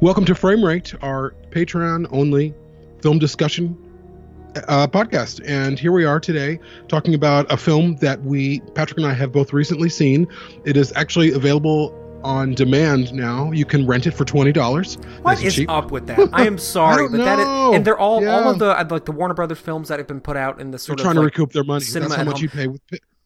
Welcome to Frame Rate, our Patreon only film discussion uh, podcast. And here we are today talking about a film that we, Patrick and I, have both recently seen. It is actually available on demand now. You can rent it for twenty dollars. What is cheap. up with that? I am sorry, I but know. that is, and they're all Yeah. all of the like the Warner Brothers films that have been put out in the They're sort trying of to recoup their money. That's how much home. you pay. With,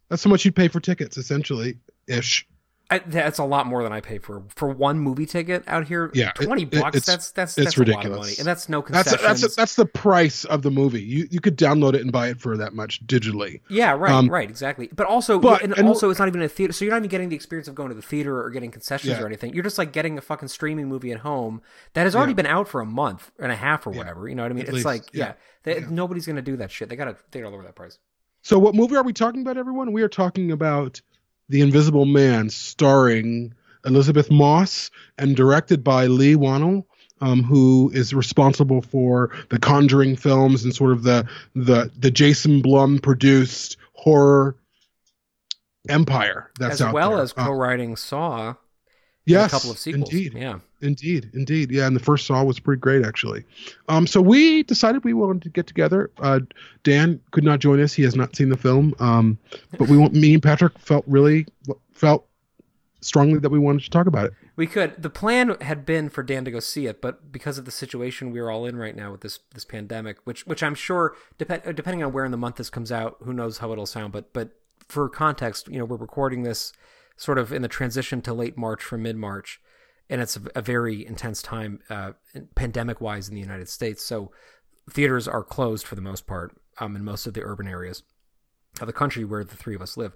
that's how much you'd pay for tickets, essentially, ish. I, that's a lot more than I pay for for one movie ticket out here. Yeah, twenty it- bucks. it's- that's that's it's that's a lot of ridiculous. money, and that's no That's concessions. that's that's the price of the movie. You you could download it and buy it for that much digitally. yeah, right, um, right, exactly. But also, but- and, and- also, it's not even a theater, so you're not even getting the experience of going to the theater or getting concessions Yeah. or anything. You're just like getting a fucking streaming movie at home that has already Yeah. been out for a month and a half or Yeah. whatever. You know what I mean? At it's least, like, yeah, they, Yeah. nobody's gonna do that shit. They gotta they gotta lower that price. So, what movie are we talking about, everyone? We are talking about The Invisible Man, starring Elisabeth Moss and directed by Leigh Whannell, um, who is responsible for the Conjuring films and sort of the the the Jason Blum produced horror empire that's as out well there. as Uh, co-writing Saw. Yes, a couple of sequels. Indeed, Yeah. Indeed, indeed. Yeah, and the first Saw was pretty great actually. Um, so we decided we wanted to get together. Uh, Dan could not join us; he has not seen the film. Um, but we want me and Patrick felt really felt strongly that we wanted to talk about it. We could. The plan had been for Dan to go see it, but because of the situation we're all in right now with this this pandemic, which which I'm sure depend, depending on where in the month this comes out, who knows how it'll sound. But but for context, you know, we're recording this sort of in the transition to late March from mid March, and it's a, a very intense time uh, pandemic wise in the United States. So theaters are closed for the most part um, in most of the urban areas of the country where the three of us live.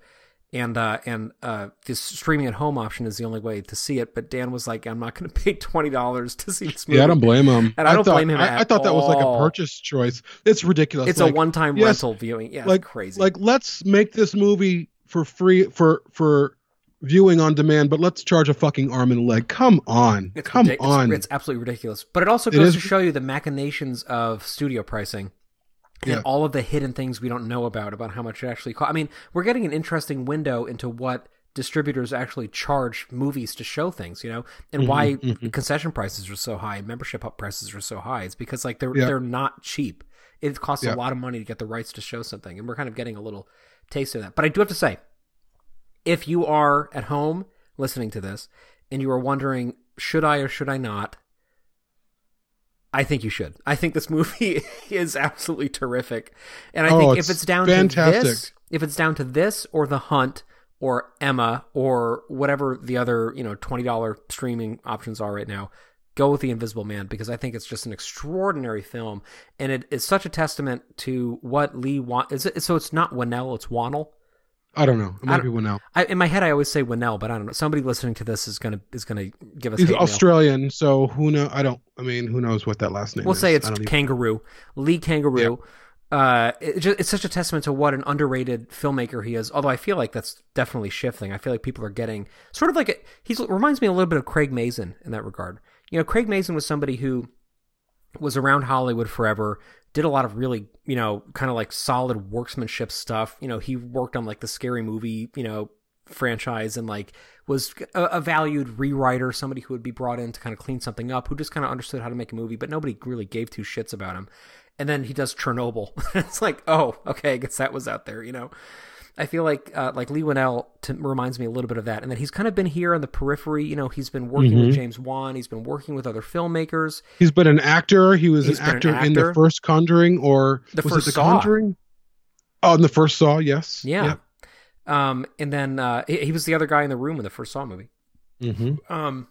And uh, and uh, this streaming at home option is the only way to see it. But Dan was like, "I'm not going to pay twenty dollars to see this movie." Yeah, I don't blame him. And I don't thought, blame him I, I thought that was like a purchase choice. It's ridiculous. It's Like, a one-time yes, rental viewing. Yeah, like crazy. Like, let's make this movie for free for for viewing on demand, but let's charge a fucking arm and a leg. Come on, It's come on. It's, absolutely ridiculous. But it also goes to show you the machinations of studio pricing and Yeah. all of the hidden things we don't know about about how much it actually costs. I mean, we're getting an interesting window into what distributors actually charge movies to show things, you know, and why mhm. concession prices are so high, membership up prices are so high. It's because like they're Yeah. they're not cheap. It costs Yeah. a lot of money to get the rights to show something, and we're kind of getting a little taste of that. But I do have to say, if you are at home listening to this and you are wondering should I or should I not, I think you should. I think this movie is absolutely terrific, and I Oh, think it's if it's down to this, if it's down to this or The Hunt or Emma or whatever the other you know twenty dollar streaming options are right now, go with The Invisible Man because I think it's just an extraordinary film, and it is such a testament to what Lee want. Is it, so it's not Winnell, it's Whannell. I don't know. It might be now. I, in my head, I always say Winnell, but I don't know. Somebody listening to this is gonna is gonna give us. He's hate mail. Australian, so who know? I don't. I mean, who knows what that last name is. We'll is? say it's don't even- Kangaroo, Lee Kangaroo. Uh, it just, it's such a testament to what an underrated filmmaker he is. Although I feel like that's definitely shifting. I feel like people are getting sort of like a, he's reminds me a little bit of Craig Mazin in that regard. You know, Craig Mazin was somebody who was around Hollywood forever, did a lot of really, you know, kind of like solid worksmanship stuff. You know, he worked on like the scary movie, you know, franchise and like was a, a valued rewriter, somebody who would be brought in to kind of clean something up, who just kind of understood how to make a movie, but nobody really gave two shits about him. And then he does Chernobyl. it's like, oh, okay, I guess that was out there, you know. I feel like uh, like Lee Winnell to, reminds me a little bit of that, and that he's kind of been here on the periphery. You know, he's been working with Mhm. James Wan, he's been working with other filmmakers. He's been an actor. He was an been an actor, in the first Conjuring, or The was first it the Saw. Conjuring? Oh, in the first Saw, yes. Yeah. Um, and then uh, he, he was the other guy in the room in the first Saw movie. hmm Um,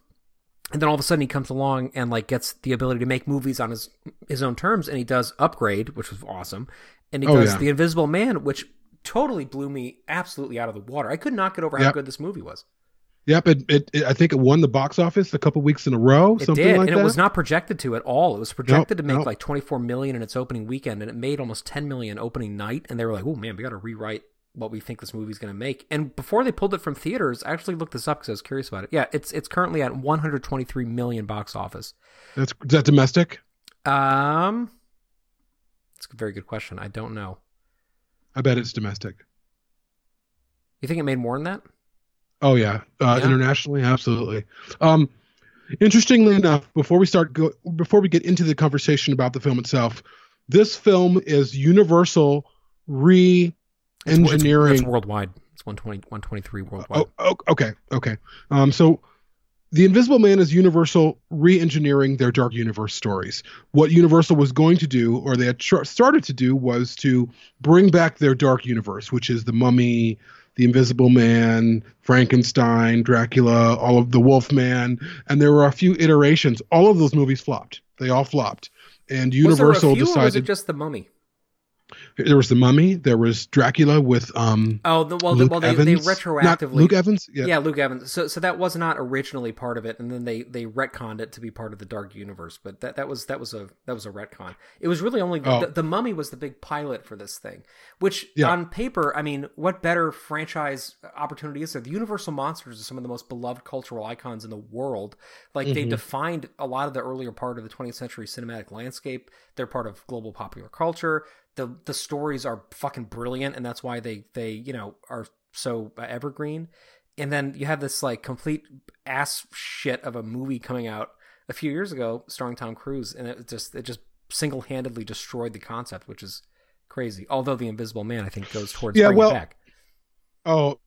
and then all of a sudden he comes along and like gets the ability to make movies on his his own terms, and he does Upgrade, which was awesome, and he Oh, does yeah. The Invisible Man, which totally blew me absolutely out of the water. I could not get over how Yep. good this movie was. Yep. It, it, it- I think it won the box office a couple weeks in a row. It something did, like and that. it was not projected to at all. It was projected to make nope. like 24 million in its opening weekend, and it made almost 10 million opening night. And they were like, "Oh man, we got to rewrite what we think this movie's going to make." And before they pulled it from theaters, I actually looked this up because I was curious about it. Yeah, it's it's currently at 123 million box office. That's is that domestic. Um, it's a very good question. I don't know. I bet it's domestic. You think it made more than that? Oh yeah, uh, Yeah? internationally, absolutely. Um, Interestingly enough, before we start go, before we get into the conversation about the film itself, this film is Universal re-engineering. It's, it's, it's worldwide. It's 120, 123 worldwide. Oh, okay, okay. Um, so the Invisible Man is Universal re-engineering their Dark Universe stories. What Universal was going to do, or they had tr- started to do, was to bring back their Dark Universe, which is the Mummy, the Invisible Man, Frankenstein, Dracula, all of the Wolfman, and there were a few iterations. All of those movies flopped. They all flopped, and Universal was there a few, decided. Or was it just the Mummy? There was the Mummy. There was Dracula with um. Oh, the, well, Luke well, they, Evans. they retroactively Not Luke Evans. Yeah. yeah, Luke Evans. So, so that was not originally part of it, and then they they retconned it to be part of the Dark Universe. But that that was that was a that was a retcon. It was really only Oh. the, the Mummy was the big pilot for this thing, which Yeah. on paper, I mean, what better franchise opportunity is there? The Universal monsters are some of the most beloved cultural icons in the world. Like they Mhm. defined a lot of the earlier part of the 20th century cinematic landscape. They're part of global popular culture. The the stories are fucking brilliant, and that's why they they you know are so evergreen. And then you have this like complete ass shit of a movie coming out a few years ago starring Tom Cruise, and it just it just single handedly destroyed the concept, which is crazy. Although the Invisible Man, I think, goes towards Yeah, well, it back. Oh,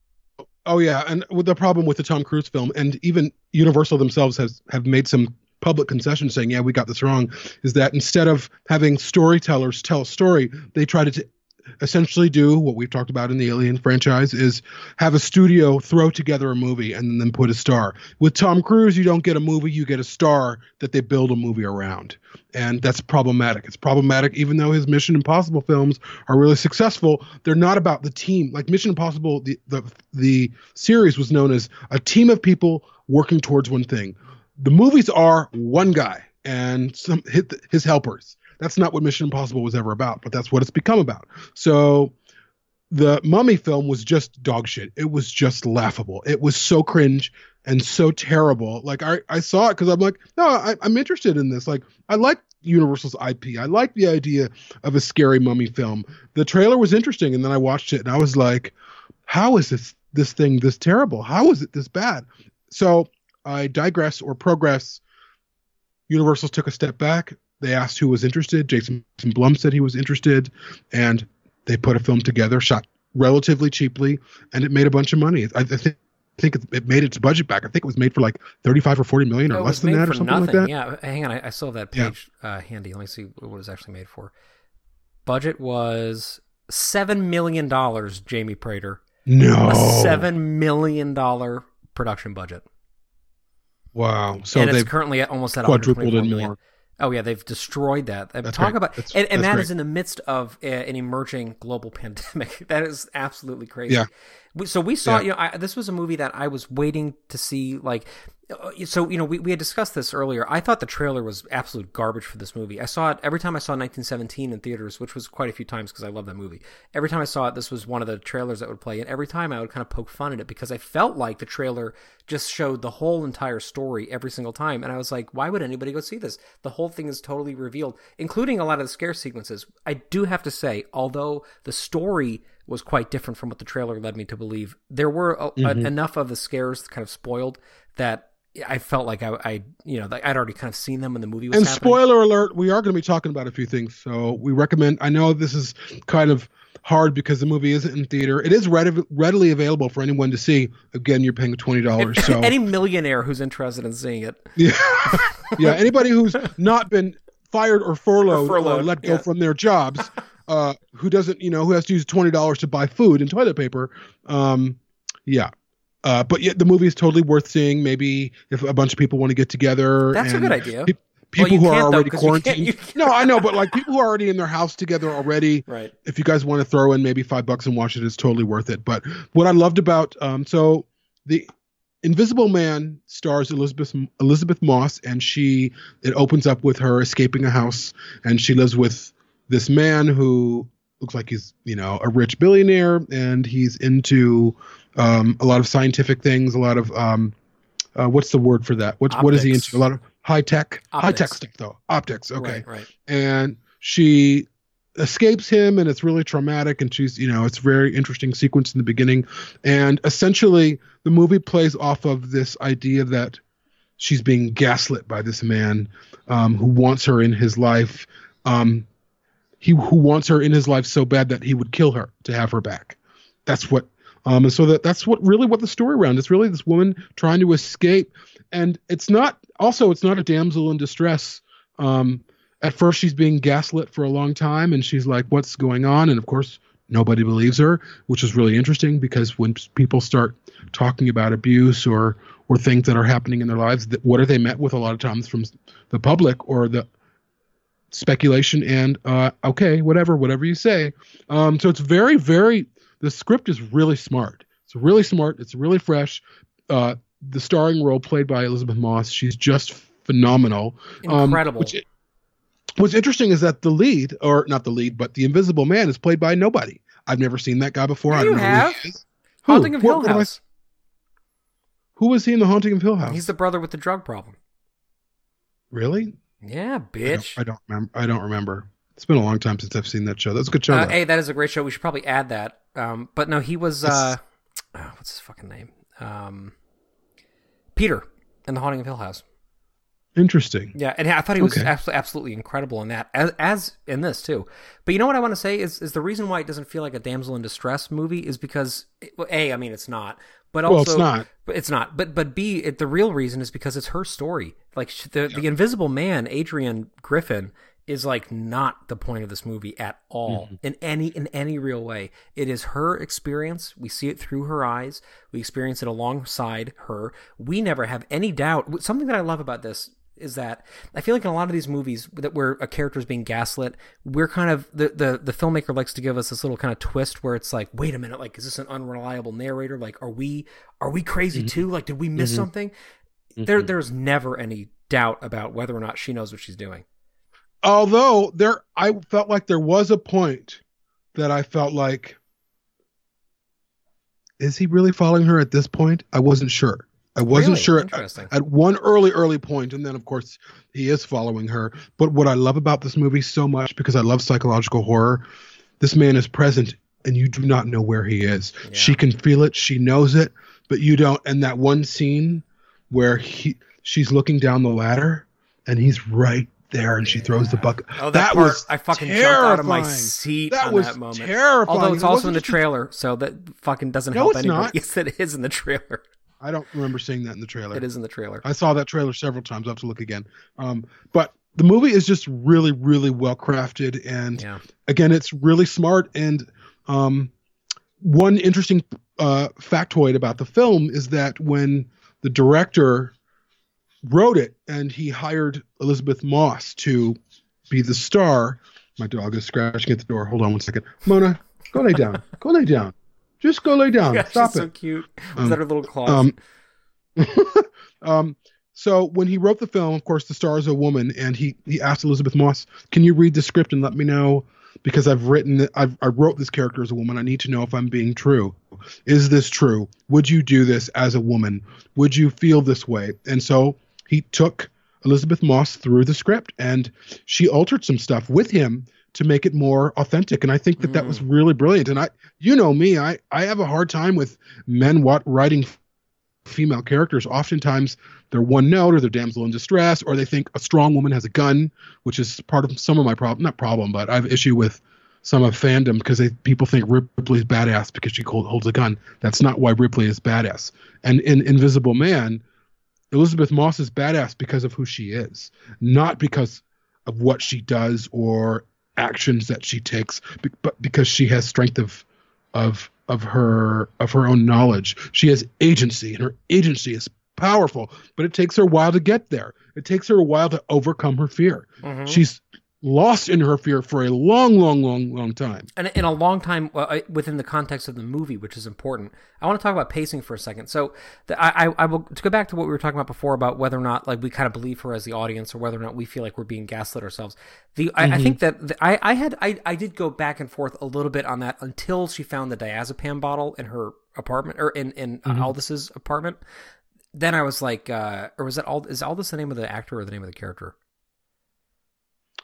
oh yeah, and with the problem with the Tom Cruise film, and even Universal themselves has have made some public concessions saying, "Yeah, we got this wrong," is that instead of having storytellers tell a story, they try to t- essentially do what we've talked about in the Alien franchise: is have a studio throw together a movie and then put a star. With Tom Cruise, you don't get a movie; you get a star that they build a movie around, and that's problematic. It's problematic, even though his Mission Impossible films are really successful. They're not about the team. Like Mission Impossible, the the the series was known as a team of people working towards one thing. The movies are one guy and some hit his helpers. That's not what Mission Impossible was ever about, but that's what it's become about. So the Mummy film was just dog shit. It was just laughable. It was so cringe and so terrible. Like I, I saw it because I'm like, no, I, I'm interested in this. Like I like Universal's IP. I like the idea of a scary mummy film. The trailer was interesting, and then I watched it and I was like, how is this this thing this terrible? How is it this bad? So I digress or progress. Universal took a step back. They asked who was interested. Jason Blum said he was interested, and they put a film together, shot relatively cheaply, and it made a bunch of money. I, I think. I think it, made its budget back. I think it was made for like 35 or 40 million or Oh, less than that or something nothing. like that. Yeah, hang on, I, I still have that Yeah. page uh, handy. Let me see what it was actually made for. Budget was seven million dollars. Jamie Prater, No. a seven million dollar production budget, Wow. So and it's currently at almost at quadrupled 124 in million. more. Oh yeah, they've destroyed that. Uh, That's Talk great. about That's- and, and that's that great. is in the midst of uh, an emerging global pandemic. that is absolutely crazy. Yeah. We, so we saw, Yeah. you know, I, this was a movie that I was waiting to see. Like, uh, so you know, we, we had discussed this earlier. I thought the trailer was absolute garbage for this movie. I saw it every time I saw 1917 in theaters, which was quite a few times because I love that movie. Every time I saw it, this was one of the trailers that would play, and every time I would kind of poke fun at it because I felt like the trailer just showed the whole entire story every single time, and I was like, why would anybody go see this? The whole thing is totally revealed, including a lot of the scare sequences. I do have to say, although the story was quite different from what the trailer led me to believe. There were a, a- Mhm. enough of the scares kind of spoiled that I felt like I, I, you know, I'd already kind of seen them when the movie was and happening. spoiler alert, we are going to be talking about a few things. So we recommend. I know this is kind of hard because the movie isn't in theater. It is readi- readily available for anyone to see. Again, you're paying twenty dollars. So Any millionaire who's interested in seeing it, yeah, yeah. Anybody who's not been fired or furloughed or, Or let go yeah. from their jobs, uh, who doesn't, you know, who has to use twenty dollars to buy food and toilet paper, um, yeah. Uh, but yet the movie is totally worth seeing. Maybe if a bunch of people want to get together. that's a good idea. pe- People you who are can't, though, already 'cause you can't- quarantined. you can't- No, I know, but like people who are already in their house together already. right. If you guys want to throw in maybe five bucks and watch it, it's totally worth it. But what I loved about um, so the Invisible Man stars Elisabeth Elisabeth Moss, and she it opens up with her escaping a house, and she lives with this man who looks like he's you know a rich billionaire, and he's into um, a lot of scientific things, a lot of um, uh, what's the word for that? What's what is he into? A lot of high tech, high tech stuff though. Optics, okay Right, right. and she escapes him and it's really traumatic and she's you know it's a very interesting sequence in the beginning and essentially the movie plays off of this idea that she's being gaslit by this man um, who wants her in his life. Um, he who wants her in his life so bad that he would kill her to have her back. That's what. Um, and so that that's what really what the story around. It's really this woman trying to escape, and it's not also it's not a damsel in distress. Um, at first she's being gaslit for a long time, and she's like, "What's going on?" And of course nobody believes her, which is really interesting because when people start talking about abuse or or things that are happening in their lives, that what are they met with a lot of times from the public or the speculation and uh, okay, whatever, whatever you say. Um, so it's very, very. The script is really smart. It's really smart. It's really fresh. Uh, the starring role played by Elisabeth Moss, she's just phenomenal. Incredible. Um, which, what's interesting is that the lead, or not the lead, but the Invisible Man, is played by nobody. I've never seen that guy before. I don't you know have. who. Haunting of Hill What- what I- House. Who was he in the Haunting of Hill House? He's the brother with the drug problem. really? Yeah, I don't- bitch. I don't, remember. I don't remember. It's been a long time since I've seen that show. That's a good show. Uh, hey, that is a great show. We should probably add that. Um, but no, he was. Uh, oh, what's his fucking name? Um, Peter in the Haunting of Hill House. Interesting. Yeah, and I thought he was Okay. absolutely, absolutely incredible in that, as, as in this too. But you know what I want to say is, is the reason why it doesn't feel like a damsel in distress movie is because well, a, I mean, it's not, but also Well, it's not. But it's not. But but b, it, the real reason is because it's her story. Like the the Invisible Man, Adrian Griffin, is like not the point of this movie at all Mm-hmm. in any in any real way. It is her experience. We see it through her eyes. We experience it alongside her. We never have any doubt. Something that I love about this is that I feel like in a lot of these movies that where a character is being gaslit, we're kind of the, the the filmmaker likes to give us this little kind of twist where it's like, wait a minute, like is this an unreliable narrator? Like, are we are we crazy mm-hmm. too? Like, did we miss mm-hmm. something? There mm-hmm. there's never any doubt about whether or not she knows what she's doing. Although there, I felt like there was a point that I felt like, is he really following her at this point? I wasn't sure. I wasn't Really? sure at, at one early, early point, and then of course he is following her. But what I love about this movie so much, because I love psychological horror, this man is present, and you do not know where he is. Yeah. She can feel it, she knows it, but you don't. And that one scene where he, she's looking down the ladder, and he's right there, and she throws the bucket. Oh, that, that part, was I fucking jumped out of my seat That on was that moment. terrifying. Although it's also wasn't in the trailer, so that fucking doesn't No, help it's anybody. not. Yes, it is in the trailer. I don't remember seeing that in the trailer. It is in the trailer. I saw that trailer several times. I'll have to look again. Um, but the movie is just really, really well crafted, and Yeah. again, it's really smart. And um, one interesting uh, factoid about the film is that when the director wrote it and he hired Elisabeth Moss to be the star, my dog is scratching at the door. Hold on one second, Mona, go lay down. go lay down. Just go lay down. Gosh, Stop she's so it. cute. Um, Is that her little claws? Um, um, so when he wrote the film, of course, the star is a woman, and he he asked Elisabeth Moss, "Can you read the script and let me know?" Because I've written, I've, I wrote this character as a woman. I need to know if I'm being true. Is this true? Would you do this as a woman? Would you feel this way? And so he took Elisabeth Moss through the script, and she altered some stuff with him to make it more authentic. And I think that that was mm. really brilliant. And I, you know me, I I have a hard time with men what writing female characters oftentimes they're one note or they're damsel in distress or they think a strong woman has a gun which is part of some of my problem not problem but i have issue with some of fandom because they people think ripley's badass because she hold, holds a gun that's not why ripley is badass and in invisible man elisabeth moss is badass because of who she is not because of what she does or actions that she takes but because she has strength of of of her of her own knowledge. She has agency, and her agency is powerful, but it takes her a while to get there. It takes her a while to overcome her fear. Mhm. She's lost in her fear for a long, long, long, long time. and in a long time uh, within the context of the movie, which is important. I want to talk about pacing for a second. So, the, I, I, will to go back to what we were talking about before about whether or not like we kind of believe her as the audience, or whether or not we feel like we're being gaslit ourselves. The I, I think that the, I, I had I, I did go back and forth a little bit on that until she found the diazepam bottle in her apartment or in in uh, Aldis's apartment. Then I was like, uh, or was that all? is Aldis the name of the actor or the name of the character?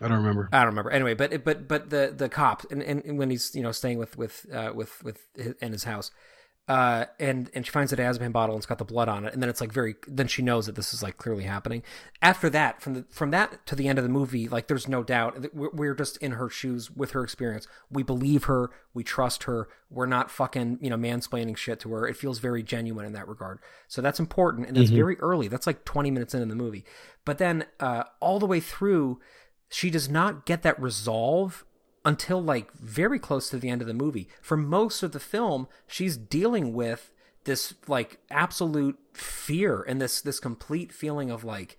I don't remember. I don't remember. Anyway, but but but the the cop and, and, and when he's you know staying with with uh, with with his, in his house, uh, and and she finds a diazepam bottle and it's got the blood on it, and then it's like very. Then she knows that this is like clearly happening. After that, from the from that to the end of the movie, like there's no doubt we're, we're just in her shoes with her experience. We believe her, we trust her. We're not fucking you know mansplaining shit to her. It feels very genuine in that regard. So that's important, and that's mm-hmm. very early. That's like 20 minutes into the movie, but then uh, all the way through, she does not get that resolve until like very close to the end of the movie. For most of the film, she's dealing with this like absolute fear and this this complete feeling of like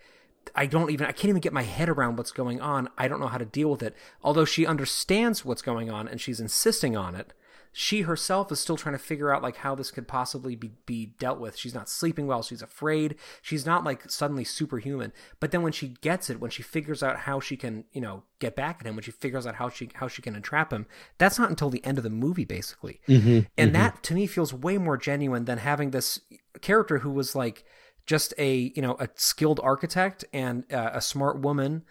I don't even I can't even get my head around what's going on. I don't know how to deal with it. Although she understands what's going on and she's insisting on it she herself is still trying to figure out like how this could possibly be, be dealt with. She's not sleeping well. She's afraid. She's not like suddenly superhuman. But then when she gets it when she figures out how she can you know get back at him when she figures out how she how she can entrap him that's not until the end of the movie basically. Mm-hmm, and mm-hmm. that to me feels way more genuine than having this character who was like just a you know a skilled architect and uh, a smart woman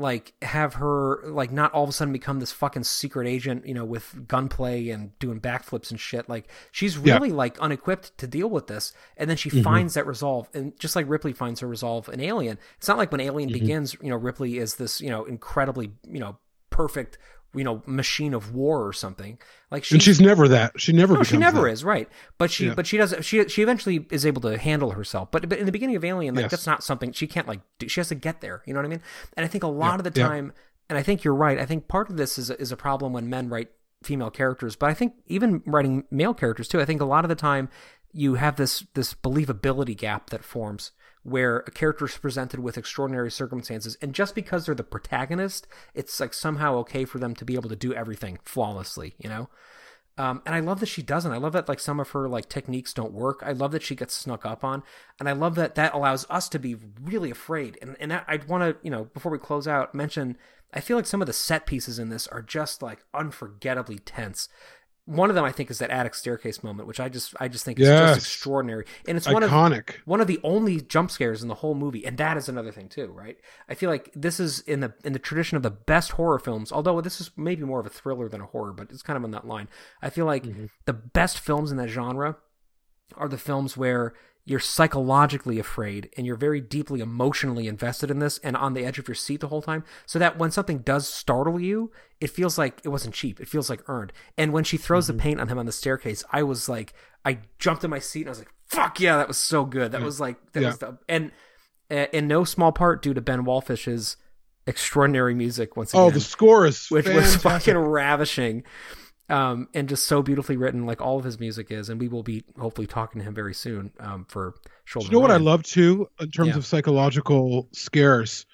like have her like not all of a sudden become this fucking secret agent, you know, with gunplay and doing backflips and shit. Like she's really yeah. like unequipped to deal with this, and then she mm-hmm. finds that resolve, and just like Ripley finds her resolve in Alien, it's not like when Alien mm-hmm. begins, you know, Ripley is this you know incredibly you know perfect you know machine of war or something like she's, and she's never that she never no, she never that. is right but she yeah. but she does she she eventually is able to handle herself but but in the beginning of alien like yes. that's not something she can't like do, she has to get there you know what i mean and i think a lot yeah. of the time yeah. and i think you're right i think part of this is is a problem when men write female characters but i think even writing male characters too i think a lot of the time you have this this believability gap that forms where a character is presented with extraordinary circumstances and just because they're the protagonist it's like somehow okay for them to be able to do everything flawlessly you know um, and I love that she doesn't. I love that like some of her like techniques don't work. I love that she gets snuck up on, and I love that that allows us to be really afraid. And and I, I'd want to you know before we close out mention I feel like some of the set pieces in this are just like unforgettably tense one of them I think is that attic staircase moment, which I just I just think is yes. just extraordinary, and it's Iconic. one of one of the only jump scares in the whole movie, and that is another thing too, right? I feel like this is in the in the tradition of the best horror films, although this is maybe more of a thriller than a horror, but it's kind of on that line. I feel like mm-hmm. the best films in that genre are the films where you're psychologically afraid and you're very deeply emotionally invested in this and on the edge of your seat the whole time so that when something does startle you it feels like it wasn't cheap it feels like earned and when she throws mm-hmm. the paint on him on the staircase i was like i jumped in my seat and i was like fuck yeah that was so good that yeah. was like that yeah. was the and in no small part due to ben wallfisch's extraordinary music once again oh the score is which fantastic. was fucking ravishing um, and just so beautifully written, like all of his music is. And we will be hopefully talking to him very soon um, for Shoulder. You know what I love too, in terms yeah. of psychological scares,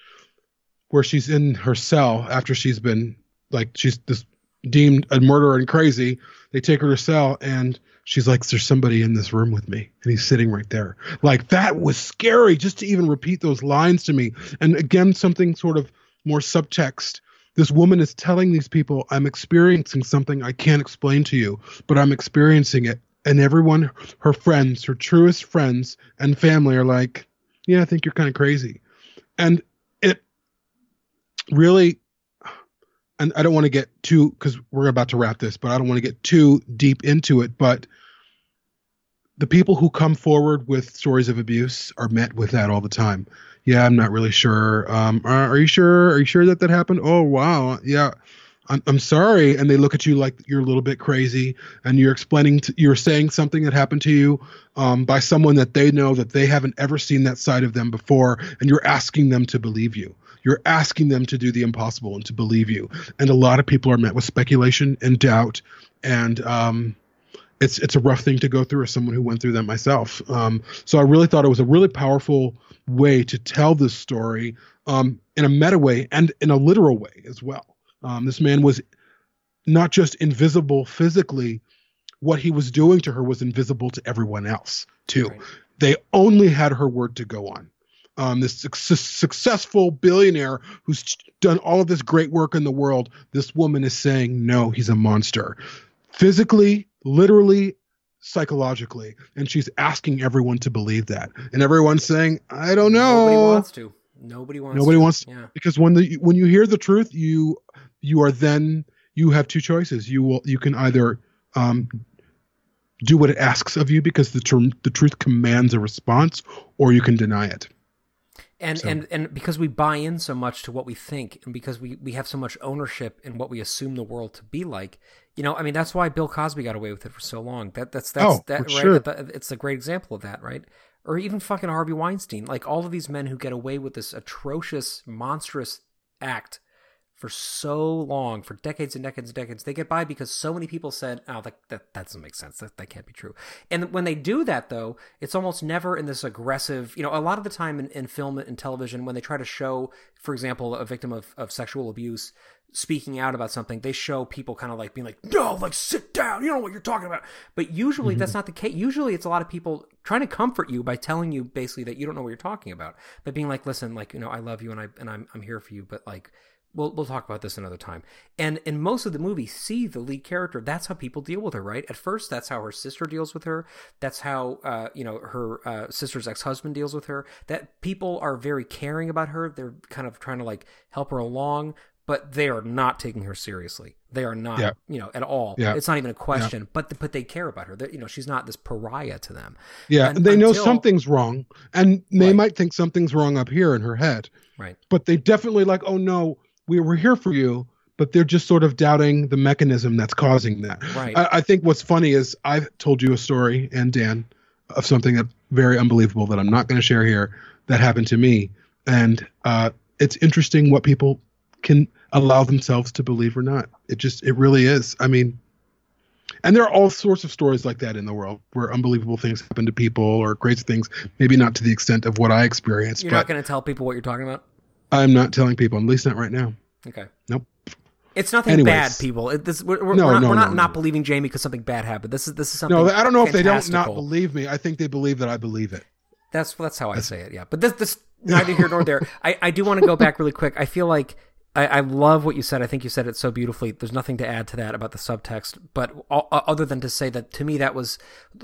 where she's in her cell after she's been like she's this deemed a murderer and crazy. They take her to cell and she's like, "There's somebody in this room with me," and he's sitting right there. Like that was scary just to even repeat those lines to me. And again, something sort of more subtext this woman is telling these people, I'm experiencing something I can't explain to you, but I'm experiencing it. And everyone, her friends, her truest friends and family are like, yeah, I think you're kind of crazy. And it really, and I don't want to get too, because we're about to wrap this, but I don't want to get too deep into it. But the people who come forward with stories of abuse are met with that all the time yeah, I'm not really sure. Um, are, are, you sure? Are you sure that that happened? Oh, wow. Yeah. I'm, I'm sorry. And they look at you like you're a little bit crazy and you're explaining, to, you're saying something that happened to you um, by someone that they know that they haven't ever seen that side of them before. And you're asking them to believe you. You're asking them to do the impossible and to believe you. And a lot of people are met with speculation and doubt. And, um, it's it's a rough thing to go through as someone who went through that myself. Um, so I really thought it was a really powerful way to tell this story um, in a meta way and in a literal way as well. Um, this man was not just invisible physically, what he was doing to her was invisible to everyone else, too. Right. They only had her word to go on. Um, this su- successful billionaire who's done all of this great work in the world, this woman is saying, no, he's a monster. Physically, literally, psychologically and she's asking everyone to believe that and everyone's saying i don't know nobody wants to nobody wants nobody to. wants yeah. because when the when you hear the truth you you are then you have two choices you will you can either um do what it asks of you because the term the truth commands a response, or you can deny it. And so. and and because we buy in so much to what we think, and because we we have so much ownership in what we assume the world to be like, you know, I mean, that's why Bill Cosby got away with it for so long. That that's that's oh, that right. Sure. It's a great example of that, right? Or even fucking Harvey Weinstein, like all of these men who get away with this atrocious, monstrous act for so long, for decades and decades and decades. They get by because so many people said, "Oh, that that, that doesn't make sense. That that can't be true." And when they do that, though, it's almost never in this aggressive. You know, a lot of the time in, in film and television, when they try to show, for example, a victim of, of sexual abuse speaking out about something, they show people kind of like being like, "No, like sit down. You don't know what you're talking about." But usually mm-hmm. that's not the case. Usually it's a lot of people trying to comfort you by telling you basically that you don't know what you're talking about, but being like, "Listen, like you know, I love you and I and I'm I'm here for you, but like." We'll we'll talk about this another time. And in most of the movie, see the lead character. That's how people deal with her, right? At first, that's how her sister deals with her. That's how uh, you know her uh, sister's ex husband deals with her. That people are very caring about her. They're kind of trying to like help her along, but they are not taking her seriously. They are not, yeah. you know, at all. Yeah. It's not even a question. Yeah. But but they care about her. They're, you know, she's not this pariah to them. Yeah, and, they until, know something's wrong, and they right. might think something's wrong up here in her head. Right. But they definitely like, oh no, we were here for you, but they're just sort of doubting the mechanism that's causing that. Right. I, I think what's funny is I've told you a story and Dan of something that very unbelievable that I'm not going to share here that happened to me, and uh, it's interesting what people can allow themselves to believe or not. It just it really is. I mean, and there are all sorts of stories like that in the world where unbelievable things happen to people or crazy things, maybe not to the extent of what I experienced. You're not going to tell people what you're talking about. I'm not telling people, at least not right now. Okay. Nope. It's nothing Anyways. bad, people. It, this, we're, we're, no, we're not, no, we're not, no, not believing Jamie because something bad happened. This is this is something. No, I don't know if they don't not believe me. I think they believe that I believe it. That's that's how I say it. Yeah, but this this neither here nor there. I I do want to go back really quick. I feel like I, I, love what you said. I think you said it so beautifully. There's nothing to add to that about the subtext, but other than to say that to me that was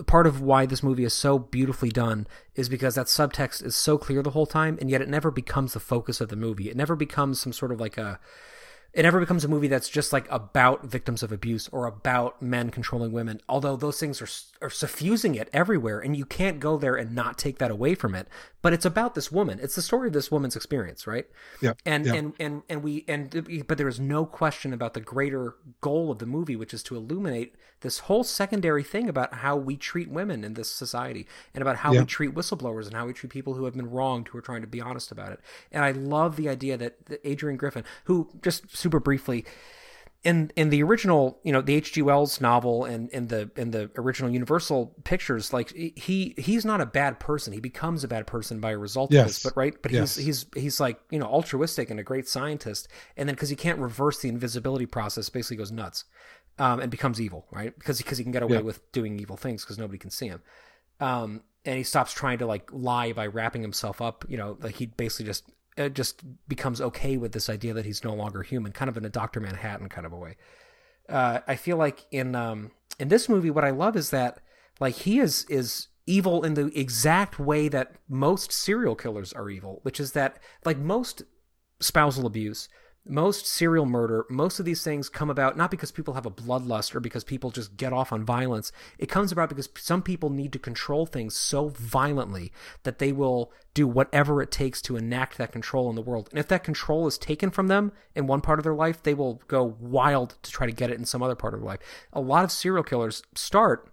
part of why this movie is so beautifully done is because that subtext is so clear the whole time, and yet it never becomes the focus of the movie. It never becomes some sort of like a it never becomes a movie that's just like about victims of abuse or about men controlling women although those things are are suffusing it everywhere and you can't go there and not take that away from it but it's about this woman it's the story of this woman's experience right yeah and yeah. and and and we and but there is no question about the greater goal of the movie which is to illuminate this whole secondary thing about how we treat women in this society and about how yeah. we treat whistleblowers and how we treat people who have been wronged who are trying to be honest about it and i love the idea that, that adrian griffin who just super briefly in in the original, you know, the H.G. Wells novel and in the in the original Universal pictures, like he he's not a bad person. He becomes a bad person by a result yes. of this, but right, but yes. he's he's he's like you know altruistic and a great scientist, and then because he can't reverse the invisibility process, basically goes nuts, um, and becomes evil, right? Because because he can get away yeah. with doing evil things because nobody can see him. Um, and he stops trying to like lie by wrapping himself up. You know, like he basically just just becomes okay with this idea that he's no longer human, kind of in a Doctor Manhattan kind of a way. Uh, I feel like in um, in this movie, what I love is that like he is is evil in the exact way that most serial killers are evil, which is that like most spousal abuse most serial murder, most of these things come about not because people have a bloodlust or because people just get off on violence. It comes about because some people need to control things so violently that they will do whatever it takes to enact that control in the world. And if that control is taken from them in one part of their life, they will go wild to try to get it in some other part of their life. A lot of serial killers start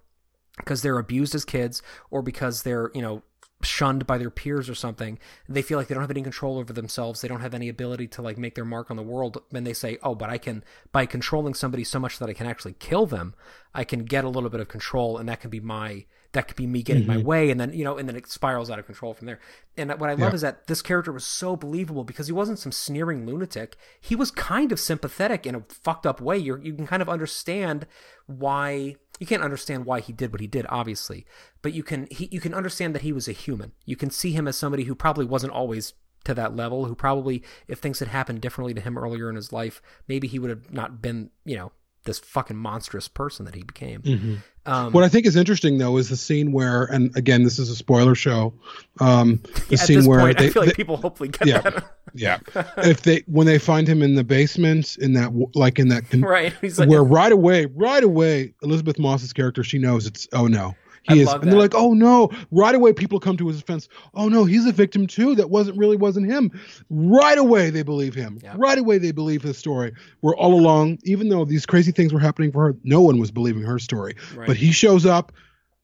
because they're abused as kids or because they're, you know, shunned by their peers or something they feel like they don't have any control over themselves. They don't have any ability to like make their mark on the world. And they say oh but i can by controlling somebody so much that i can actually kill them i can get a little bit of control and that can be my that could be me getting mm-hmm. my way and then you know and then it spirals out of control from there. And what i love yeah. is that this character was so believable because he wasn't some sneering lunatic. He was kind of sympathetic in a fucked up way. You you can kind of understand why you can't understand why he did what he did, obviously, but you can he, you can understand that he was a human. You can see him as somebody who probably wasn't always to that level, who probably, if things had happened differently to him earlier in his life, maybe he would have not been, you know, this fucking monstrous person that he became. Mm-hmm. Um, what I think is interesting though is the scene where, and again, this is a spoiler show. Um, the scene where point, they, I feel like they, people hopefully get yeah. that. Yeah. if they when they find him in the basement in that like in that right. Like, where right away, right away, Elisabeth Moss's character, she knows it's oh no. I He is and they're like, oh no. Right away people come to his defense. Oh no, he's a victim too. That wasn't really wasn't him. Right away they believe him. Yeah. Right away they believe his story. Where all along, even though these crazy things were happening for her, no one was believing her story. right. But he shows up,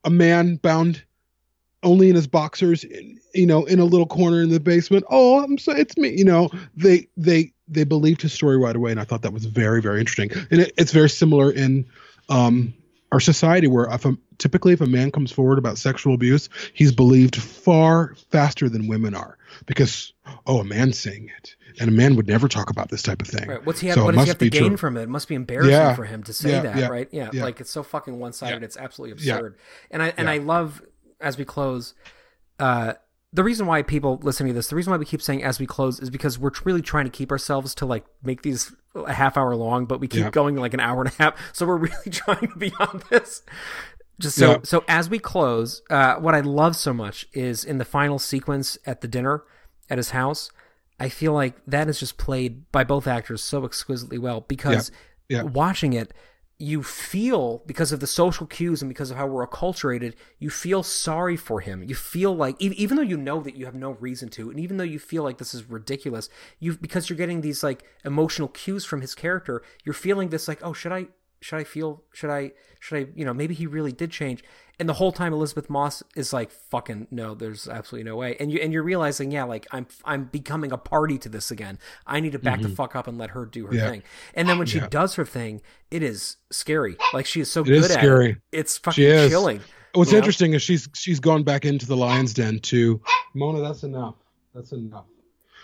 a man bound only in his boxers, in, you know, in a little corner in the basement. Oh, I'm so it's me. You know, they they they believed his story right away, and I thought that was very very interesting. And it, it's very similar in um, our society, where if a, typically if a man comes forward about sexual abuse, he's believed far faster than women are because oh, a man's saying it, and a man would never talk about this type of thing. Right. What's he have, So what does he have to gain true. from it? It must be embarrassing Yeah. for him to say Yeah, that, yeah, right? Yeah. Like it's so fucking one sided. It's absolutely absurd. And I and. I love as we close, uh, the reason why people listening to this, the reason why we keep saying as we close is because we're really trying to keep ourselves to like make these a half hour long, but we keep Yeah. going like an hour and a half. So we're really trying to be on this. Just so Yeah. so as we close, uh, what I love so much is in the final sequence at the dinner at his house. I feel like that is just played by both actors so exquisitely well because Yeah. watching it, you feel because of the social cues and because of how we're acculturated, you feel sorry for him. You feel like even though you know that you have no reason to, and even though you feel like this is ridiculous, you because you're getting these like emotional cues from his character, you're feeling this like, oh, should I should I feel should I should I you know maybe he really did change and the whole time Elisabeth Moss is like fucking no there's absolutely no way and you and you're realizing yeah like I'm I'm becoming a party to this again I need to back the fuck up and let her do her Mm-hmm. Yeah. thing and then when she Yeah. does her thing it is scary like she is so It good is at scary. it it's fucking chilling What's know? interesting is she's she's gone back into the lion's den to Mona. That's enough. That's enough.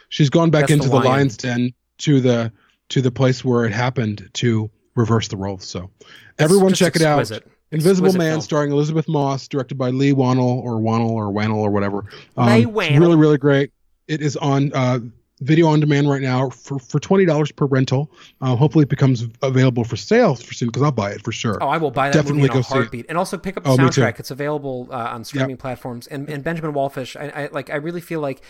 She's gone back That's into the the, lion. lion's den to the to the place where it happened to reverse the roles. So everyone check it out. Invisible Exquisite Man, film. starring Elisabeth Moss, directed by Leigh Whannell or Whannell or Whannell or whatever. Um, really really great. It is on uh, video on demand right now for for twenty dollars per rental. Uh, hopefully, it becomes available for sale for soon because I'll buy it for sure. Oh, I will buy that Definitely movie in go a see it. heartbeat, and also pick up the Oh, soundtrack. It's available uh, on streaming platforms. And, and Benjamin Wallfisch, I, I like. I really feel like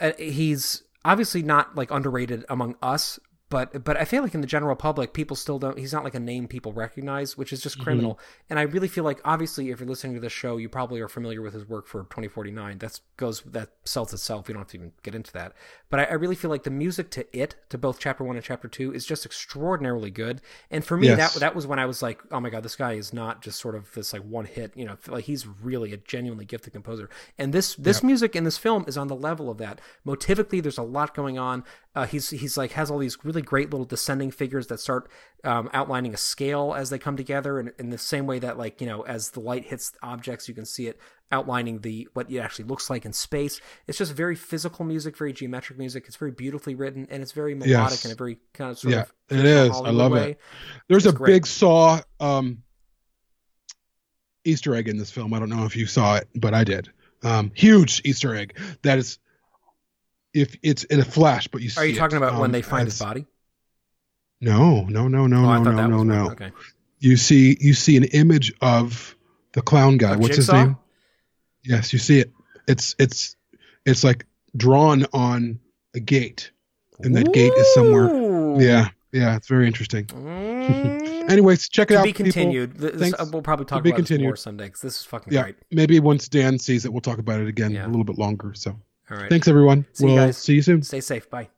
uh, he's obviously not like underrated among us, but but I feel like in the general public, people still don't. He's not like a name people recognize, which is just Mm-hmm. criminal. And I really feel like, obviously, if you're listening to this show, you probably are familiar with his work for 2049. That's goes that sells itself. We don't have to even get into that. But I, I really feel like the music to it, to both Chapter One and Chapter Two, is just extraordinarily good. And for me, Yes. that that was when I was like, oh my god, this guy is not just sort of this like one hit. You know, like he's really a genuinely gifted composer. And this this music in this film is on the level of that. Motivically, there's a lot going on. Uh, he's he's like has all these really great little descending figures that start um, outlining a scale as they come together, and in the same way that like you know as the light hits objects, you can see it outlining the what it actually looks like in space. It's just very physical music, very geometric music. It's very beautifully written, and it's very melodic Yes. in a very kind of sort Yeah, of it traditional. I love way. it. There's It's a great. big Saw um, Easter egg in this film. I don't know if you saw it, but I did. Um, huge Easter egg. That is, if it's in a flash, but you see Are you it, talking about when um, they find his body? No, no, no, no, oh, no, no, no, no. Okay. You see, you see an image of the clown guy. Of What's Jigsaw? his name? Yes, you see it. It's it's it's like drawn on a gate, and that gate is somewhere. Yeah, yeah, it's very interesting. Mm. Anyways, check it to out. be continued. This, we'll probably talk be about this more someday 'cause this is fucking Yeah, great. maybe once Dan sees it, we'll talk about it again Yeah. a little bit longer. So, All right. thanks everyone. See you we'll guys. see you soon. Stay safe. Bye.